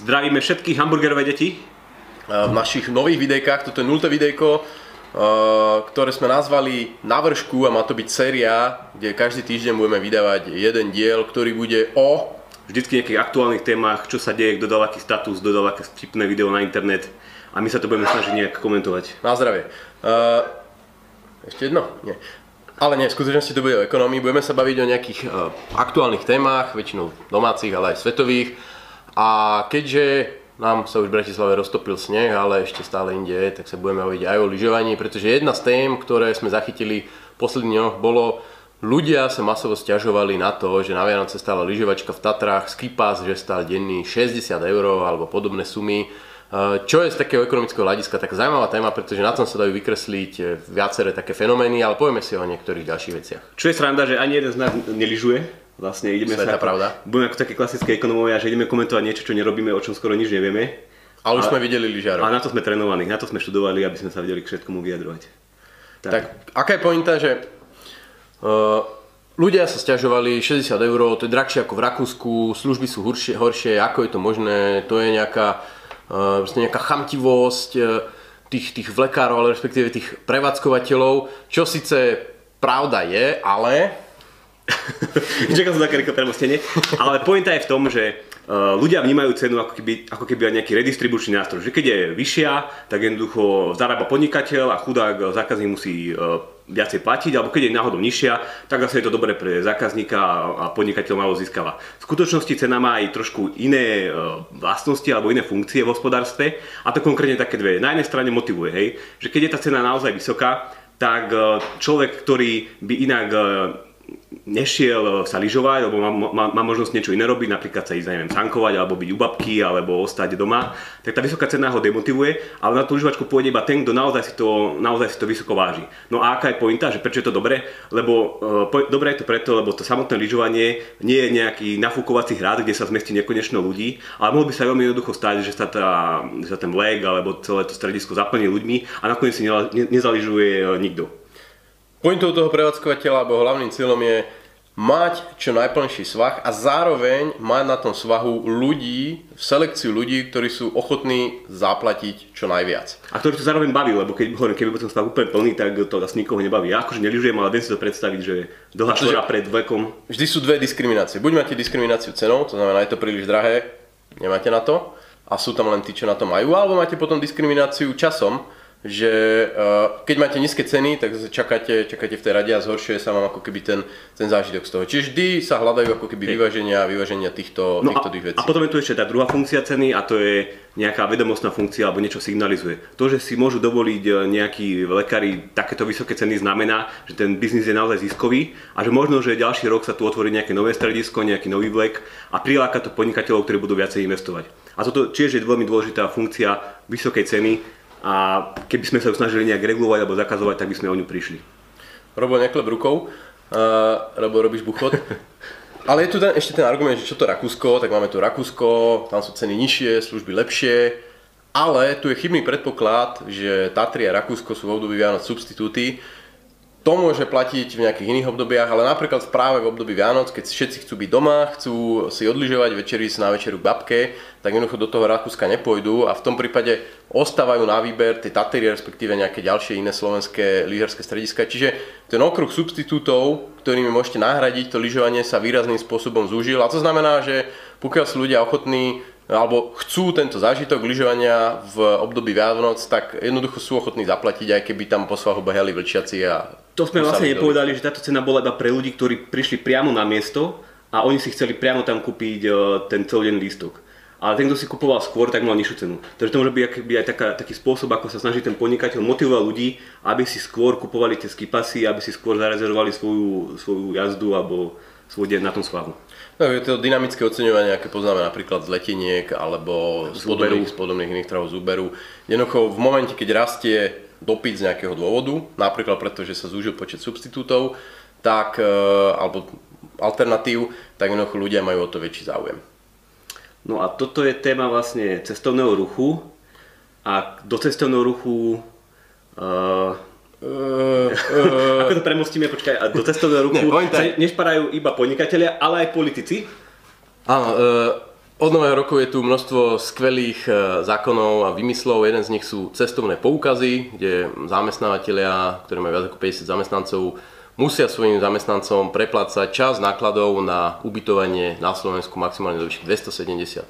Zdravíme všetkých hamburgerové deti. v našich nových videjkách. Toto je 0. videjko, eh, ktoré sme nazvali Na vršku a má to byť séria, kde každý týždeň budeme vydávať jeden diel, ktorý bude o... Vždycky nejakých aktuálnych témach, čo sa deje, kto dal aký status, kto dal aké vtipné video na internet a my sa to budeme snažiť nejak komentovať. Na zdravie. Eh, ešte jedno? Nie. Ale nie, v skutočnosti to bude o ekonomii. Budeme sa baviť o nejakých uh, aktuálnych témach, väčšinou domácich, ale aj svetových. A keďže nám sa už v Bratislave roztopil sneh, ale ešte stále inde tak sa budeme baviť aj o lyžovaní, pretože jedna z tém, ktoré sme zachytili v posledných dňoch, bolo Ľudia sa masovo stiažovali na to, že na Vianoce stála lyžovačka v Tatrách, skipas, že stál denný 60 eur alebo podobné sumy. Eh, čo je z takého ekonomického hľadiska taká zaujímavá téma, pretože na tom sa dajú vykresliť viaceré také fenomény, ale povieme si o niektorých ďalších veciach. Čo je sranda, že ani jeden z nás neližuje. Vlastne ideme Sveta sa pravda. Budeme ako také klasické ekonomovia, že ideme komentovať niečo, čo nerobíme, o čom skoro nič nevieme. Ale už Ale- sme videli lyžiarov. A na to sme trénovaní, na to sme študovali, aby sme sa vedeli k všetkomu vyjadrovať. Tak. Tak, aká je pointa, že uh, ľudia sa stiažovali 60 eur, to je drahšie ako v Rakúsku, služby sú horšie, horšie, ako je to možné, to je nejaká, uh, nejaká chamtivosť uh, tých, tých vlekárov, ale respektíve tých prevádzkovateľov, čo síce pravda je, ale Čakal som také rýchle premostenie. Ale pointa je v tom, že uh, ľudia vnímajú cenu ako keby, ako keby nejaký redistribučný nástroj. Že keď je vyššia, tak jednoducho zarába podnikateľ a chudák uh, zákazník musí uh, viacej platiť, alebo keď je náhodou nižšia, tak zase je to dobré pre zákazníka a, podnikateľ malo získava. V skutočnosti cena má aj trošku iné vlastnosti alebo iné funkcie v hospodárstve a to konkrétne také dve. Na jednej strane motivuje, hej, že keď je tá cena naozaj vysoká, tak človek, ktorý by inak nešiel sa lyžovať, alebo má, má, má možnosť niečo iné robiť, napríklad sa ísť, neviem, sankovať, alebo byť u babky, alebo ostať doma, tak tá vysoká cena ho demotivuje, ale na tú lyžovačku pôjde iba ten, kto naozaj si to, naozaj si to vysoko váži. No a aká je pointa, že prečo je to dobré? Lebo uh, po, dobré je to preto, lebo to samotné lyžovanie nie je nejaký nafúkovací hrad, kde sa zmestí nekonečno ľudí, ale mohlo by sa veľmi jednoducho stať, že sa, tá, že sa ten vlek alebo celé to stredisko zaplní ľuďmi a nakoniec si nezaližuje uh, nikto. Pointou toho prevádzkovateľa alebo hlavným cieľom je mať čo najplnší svah a zároveň mať na tom svahu ľudí, selekciu ľudí, ktorí sú ochotní zaplatiť čo najviac. A ktorý to zároveň baví, lebo keď hovorím, keby bol ten stav úplne plný, tak to asi nikoho nebaví. Ja akože neližujem, ale viem si to predstaviť, že dlhá šora pred vekom. Vždy sú dve diskriminácie. Buď máte diskrimináciu cenou, to znamená, je to príliš drahé, nemáte na to, a sú tam len tí, čo na to majú, alebo máte potom diskrimináciu časom, že uh, keď máte nízke ceny, tak čakáte, čakáte v tej rade a zhoršuje sa vám ako keby ten, ten zážitok z toho. Čiže vždy sa hľadajú ako keby vyváženia, vyváženia týchto, No týchto a, vecí. a potom je tu ešte tá druhá funkcia ceny a to je nejaká vedomostná funkcia alebo niečo signalizuje. To, že si môžu dovoliť e, nejakí lekári takéto vysoké ceny znamená, že ten biznis je naozaj ziskový a že možno, že ďalší rok sa tu otvorí nejaké nové stredisko, nejaký nový vlek a priláka to podnikateľov, ktorí budú viacej investovať. A toto tiež je veľmi dôležitá funkcia vysokej ceny a keby sme sa ju snažili nejak regulovať alebo zakazovať, tak by sme o ňu prišli. Robo neklep rukou, uh, lebo robíš buchod. Ale je tu ten, ešte ten argument, že čo to Rakúsko, tak máme tu Rakúsko, tam sú ceny nižšie, služby lepšie, ale tu je chybný predpoklad, že Tatry a Rakúsko sú v období Vianoc substitúty. To môže platiť v nejakých iných obdobiach, ale napríklad práve v období Vianoc, keď všetci chcú byť doma, chcú si odlyžovať, večer ísť na večeru k babke, tak jednoducho do toho Rakúska nepôjdu a v tom prípade ostávajú na výber tie Tatry, respektíve nejaké ďalšie iné slovenské lyžerské strediska. Čiže ten okruh substitútov, ktorými môžete nahradiť to lyžovanie, sa výrazným spôsobom zúžil. A to znamená, že pokiaľ sú ľudia ochotní alebo chcú tento zážitok lyžovania v období Vianoc, tak jednoducho sú ochotní zaplatiť, aj keby tam po svahu behali vlčiaci a... To sme vlastne nepovedali, že táto cena bola iba pre ľudí, ktorí prišli priamo na miesto a oni si chceli priamo tam kúpiť e, ten celodenný lístok. Ale ten, kto si kupoval skôr, tak mal nižšiu cenu. Takže to môže byť aj taká, taký spôsob, ako sa snaží ten podnikateľ motivovať ľudí, aby si skôr kupovali tie skipasy, aby si skôr zarezervovali svoju, svoju jazdu alebo svoj deň na tom svahu. No, je to dynamické oceňovanie, aké poznáme napríklad z leteniek alebo z, Z podobných, z podobných iných trhov z Uberu. Jednoducho v momente, keď rastie dopyt z nejakého dôvodu, napríklad preto, že sa zúžil počet substitútov, tak, e, alebo alternatív, tak jednoducho ľudia majú o to väčší záujem. No a toto je téma vlastne cestovného ruchu a do cestovného ruchu uh, Uh, uh, Ako to premostíme, počkaj, a do cestovného ruchu pointa sa nešparajú iba podnikatelia, ale aj politici. áno, uh, Od nového roku je tu množstvo skvelých e, zákonov a vymyslov. Jeden z nich sú cestovné poukazy, kde zamestnávateľia, ktorí majú viac ako 50 zamestnancov, musia svojim zamestnancom preplácať čas nákladov na ubytovanie na Slovensku maximálne do výšky 270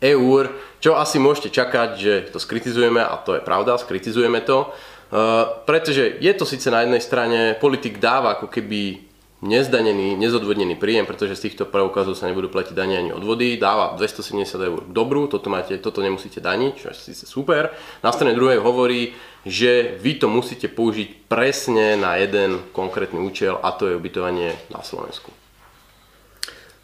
eur, čo asi môžete čakať, že to skritizujeme a to je pravda, skritizujeme to, e, pretože je to síce na jednej strane, politik dáva ako keby nezdanený, nezodvodnený príjem, pretože z týchto preukazov sa nebudú platiť dane ani odvody, dáva 270 eur dobrú, toto, máte, toto nemusíte daniť, čo je síce super. Na strane druhej hovorí, že vy to musíte použiť presne na jeden konkrétny účel a to je ubytovanie na Slovensku.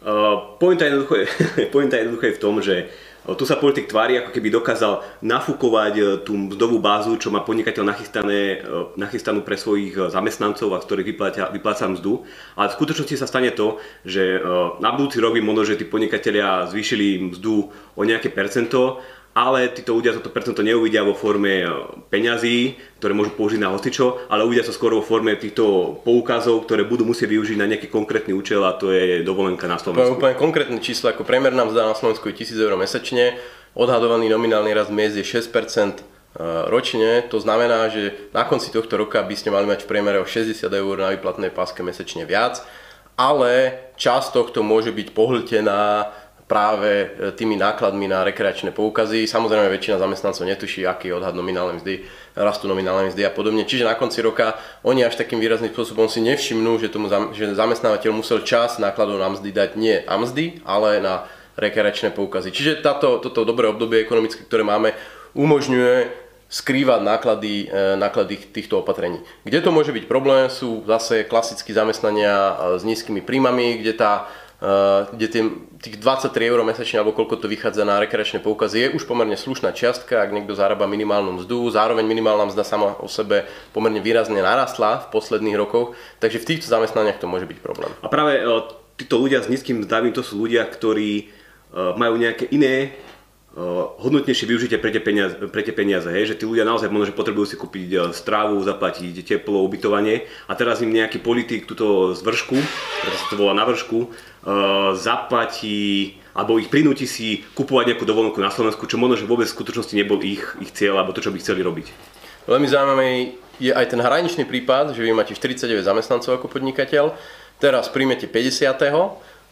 Uh, pointa, jednoducho je, pointa jednoducho je v tom, že tu sa politik tvári, ako keby dokázal nafúkovať e, tú mzdovú bázu, čo má podnikateľ nachystané, e, nachystanú pre svojich e, zamestnancov a z ktorých vypláca, vypláca mzdu. Ale v skutočnosti sa stane to, že na budúci rok by možno, že tí podnikatelia zvýšili mzdu o nejaké percento ale títo ľudia toto percento neuvidia vo forme peňazí, ktoré môžu použiť na hostičo, ale uvidia to skôr vo forme týchto poukazov, ktoré budú musieť využiť na nejaký konkrétny účel a to je dovolenka na Slovensku. To je úplne konkrétne číslo, ako priemerná mzda na Slovensku je 1000 eur mesačne, odhadovaný nominálny rast miest je 6% e, ročne, to znamená, že na konci tohto roka by ste mali mať v priemere o 60 eur na výplatnej páske mesačne viac, ale časť tohto môže byť pohltená práve e, tými nákladmi na rekreačné poukazy. Samozrejme väčšina zamestnancov netuší, aký je odhad nominálnej mzdy, rastu nominálnej mzdy a podobne. Čiže na konci roka oni až takým výrazným spôsobom si nevšimnú, že, tomu, že zamestnávateľ musel čas nákladov na mzdy dať nie na mzdy, ale na rekreačné poukazy. Čiže táto, toto dobré obdobie ekonomické, ktoré máme, umožňuje skrývať náklady, e, náklady týchto opatrení. Kde to môže byť problém, sú zase klasické zamestnania e, s nízkymi príjmami, kde tá kde tým, tých 23 eur mesačne, alebo koľko to vychádza na rekreačné poukazy, je už pomerne slušná čiastka, ak niekto zarába minimálnu mzdu, zároveň minimálna mzda sama o sebe pomerne výrazne narastla v posledných rokoch, takže v týchto zamestnaniach to môže byť problém. A práve uh, títo ľudia s nízkym mzdami, to sú ľudia, ktorí uh, majú nejaké iné hodnotnejšie využitie pre tie peniaze, pre tie peniaze hej? že tí ľudia naozaj možno, že potrebujú si kúpiť strávu, zaplatiť teplo, ubytovanie a teraz im nejaký politik túto z vršku, preto sa to volá na vršku, zaplatí alebo ich prinúti si kupovať nejakú dovolenku na Slovensku, čo možno, že vôbec v skutočnosti nebol ich, ich cieľ alebo to, čo by chceli robiť. Veľmi zaujímavý je aj ten hraničný prípad, že vy máte 49 zamestnancov ako podnikateľ, teraz príjmete 50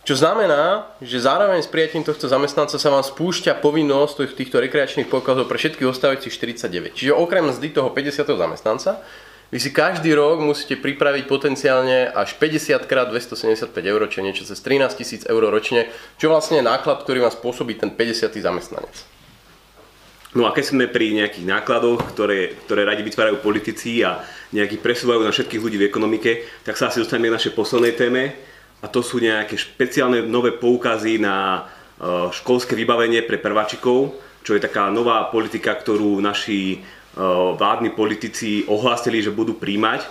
čo znamená, že zároveň s prijatím tohto zamestnanca sa vám spúšťa povinnosť týchto rekreačných poukazov pre všetkých ostávajúcich 49. Čiže okrem mzdy toho 50. zamestnanca, vy si každý rok musíte pripraviť potenciálne až 50 krát 275 eur, čo je niečo cez 13 tisíc eur ročne, čo vlastne je náklad, ktorý vám spôsobí ten 50. zamestnanec. No a keď sme pri nejakých nákladoch, ktoré, ktoré radi vytvárajú politici a nejakých presúvajú na všetkých ľudí v ekonomike, tak sa asi dostaneme k našej poslednej téme, a to sú nejaké špeciálne nové poukazy na e, školské vybavenie pre prváčikov, čo je taká nová politika, ktorú naši e, vládni politici ohlásili, že budú príjmať.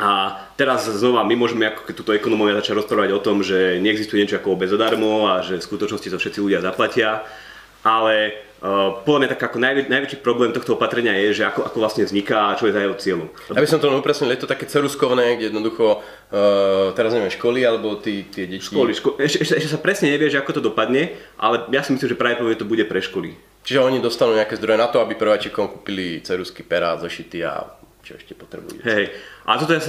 A teraz znova my môžeme ako túto ekonomovia začať rozprávať o tom, že neexistuje niečo ako zadarmo a že v skutočnosti to všetci ľudia zaplatia. Ale Uh, podľa mňa tak ako najvä, najväčší problém tohto opatrenia je, že ako, ako vlastne vzniká a čo je za jeho cieľom. Ja by som to upresnil, je to také ceruskovné, kde jednoducho, uh, teraz neviem, školy alebo tí, tie deti... Školy, ško- ešte, ešte, ešte sa presne nevie, že ako to dopadne, ale ja si myslím, že práve to bude pre školy. Čiže oni dostanú nejaké zdroje na to, aby prváčikom kúpili cerusky, perá, zošity a čo ešte potrebujú. Hej, a toto je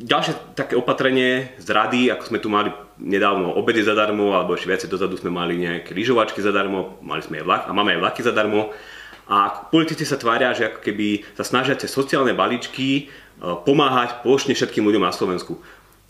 ďalšie také opatrenie z rady, ako sme tu mali nedávno obedy zadarmo, alebo ešte viacej dozadu sme mali nejaké lyžovačky zadarmo, mali sme aj vlak, a máme aj vlaky zadarmo. A politici sa tvária, že ako keby sa snažia cez sociálne balíčky e, pomáhať plošne všetkým ľuďom na Slovensku.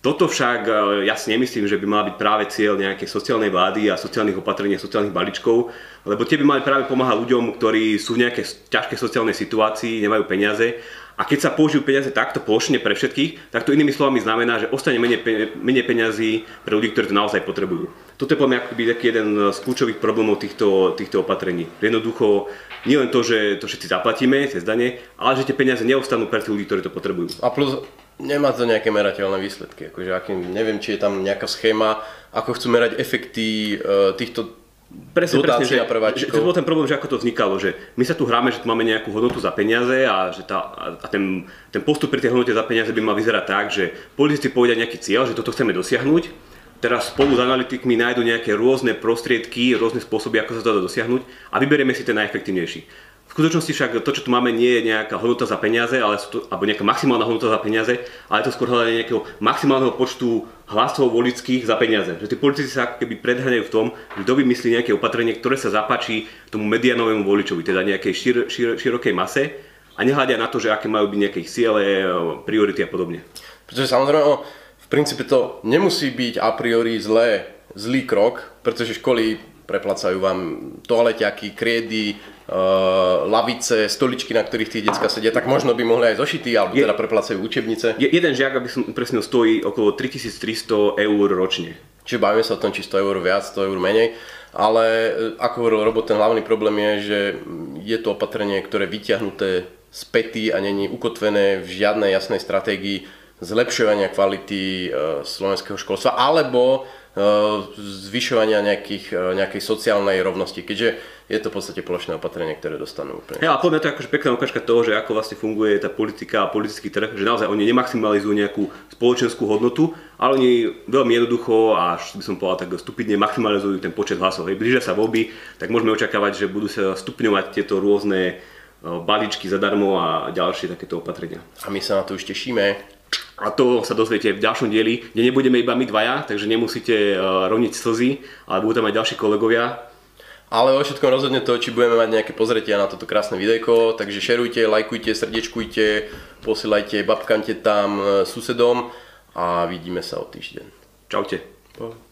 Toto však e, ja si nemyslím, že by mal byť práve cieľ nejakej sociálnej vlády a sociálnych opatrení a sociálnych balíčkov, lebo tie by mali práve pomáhať ľuďom, ktorí sú v nejakej ťažkej sociálnej situácii, nemajú peniaze a keď sa použijú peniaze takto plošne pre všetkých, tak to inými slovami znamená, že ostane menej, peniazí pre ľudí, ktorí to naozaj potrebujú. Toto je podľa mňa akoby taký jeden z kľúčových problémov týchto, týchto opatrení. Jednoducho, nie len to, že to všetci zaplatíme cez dane, ale že tie peniaze neostanú pre tých ľudí, ktorí to potrebujú. A plus nemá to nejaké merateľné výsledky. Akože akým, neviem, či je tam nejaká schéma, ako chcú merať efekty e, týchto Presne, presne, že, že, že bol ten problém, že ako to vznikalo, že my sa tu hráme, že tu máme nejakú hodnotu za peniaze a, že tá, a ten, ten postup pri tej hodnote za peniaze by mal vyzerať tak, že politici povedia nejaký cieľ, že toto chceme dosiahnuť teraz spolu s analytikmi nájdu nejaké rôzne prostriedky, rôzne spôsoby, ako sa to dá dosiahnuť a vyberieme si ten najefektívnejší. V skutočnosti však to, čo tu máme, nie je nejaká hodnota za peniaze, ale sú to, alebo nejaká maximálna hodnota za peniaze, ale je to skôr hľadanie nejakého maximálneho počtu hlasov volických za peniaze. Že tí politici sa keby predhľadajú v tom, kto vymyslí nejaké opatrenie, ktoré sa zapáči tomu medianovému voličovi, teda nejakej šir, šir, širokej mase a nehľadia na to, že aké majú byť nejaké ciele, priority a podobne. Pretože samozrejme, v princípe to nemusí byť a priori zlé, zlý krok, pretože školy preplácajú vám toaleťaky, kriedy, uh, lavice, stoličky, na ktorých tie detská sedia, tak možno by mohli aj zošitý, alebo je, teda preplácajú učebnice. Je, jeden žiak, aby som upresnil, stojí okolo 3300 eur ročne. Čiže bavíme sa o tom, či 100 eur viac, 100 eur menej. Ale e, ako hovoril Robo, ten hlavný problém je, že je to opatrenie, ktoré je vyťahnuté z pety a není ukotvené v žiadnej jasnej stratégii zlepšovania kvality e, slovenského školstva alebo zvyšovania nejakých, nejakej sociálnej rovnosti, keďže je to v podstate plošné opatrenie, ktoré dostanú úplne. Ja, a podľa mňa to je akože pekná ukážka toho, že ako vlastne funguje tá politika a politický trh, že naozaj oni nemaximalizujú nejakú spoločenskú hodnotu, ale oni veľmi jednoducho až by som povedal tak stupidne maximalizujú ten počet hlasov. Hej, blížia sa voľby, tak môžeme očakávať, že budú sa stupňovať tieto rôzne e, balíčky zadarmo a ďalšie takéto opatrenia. A my sa na to už tešíme. A to sa dozviete v ďalšom dieli, kde nebudeme iba my dvaja, takže nemusíte e, rovniť slzy, ale budú tam aj ďalší kolegovia, ale o všetkom rozhodne to, či budeme mať nejaké pozretia na toto krásne videjko, takže šerujte, lajkujte, srdiečkujte, posielajte babkante tam e, susedom a vidíme sa o týždeň. Čaute. Po.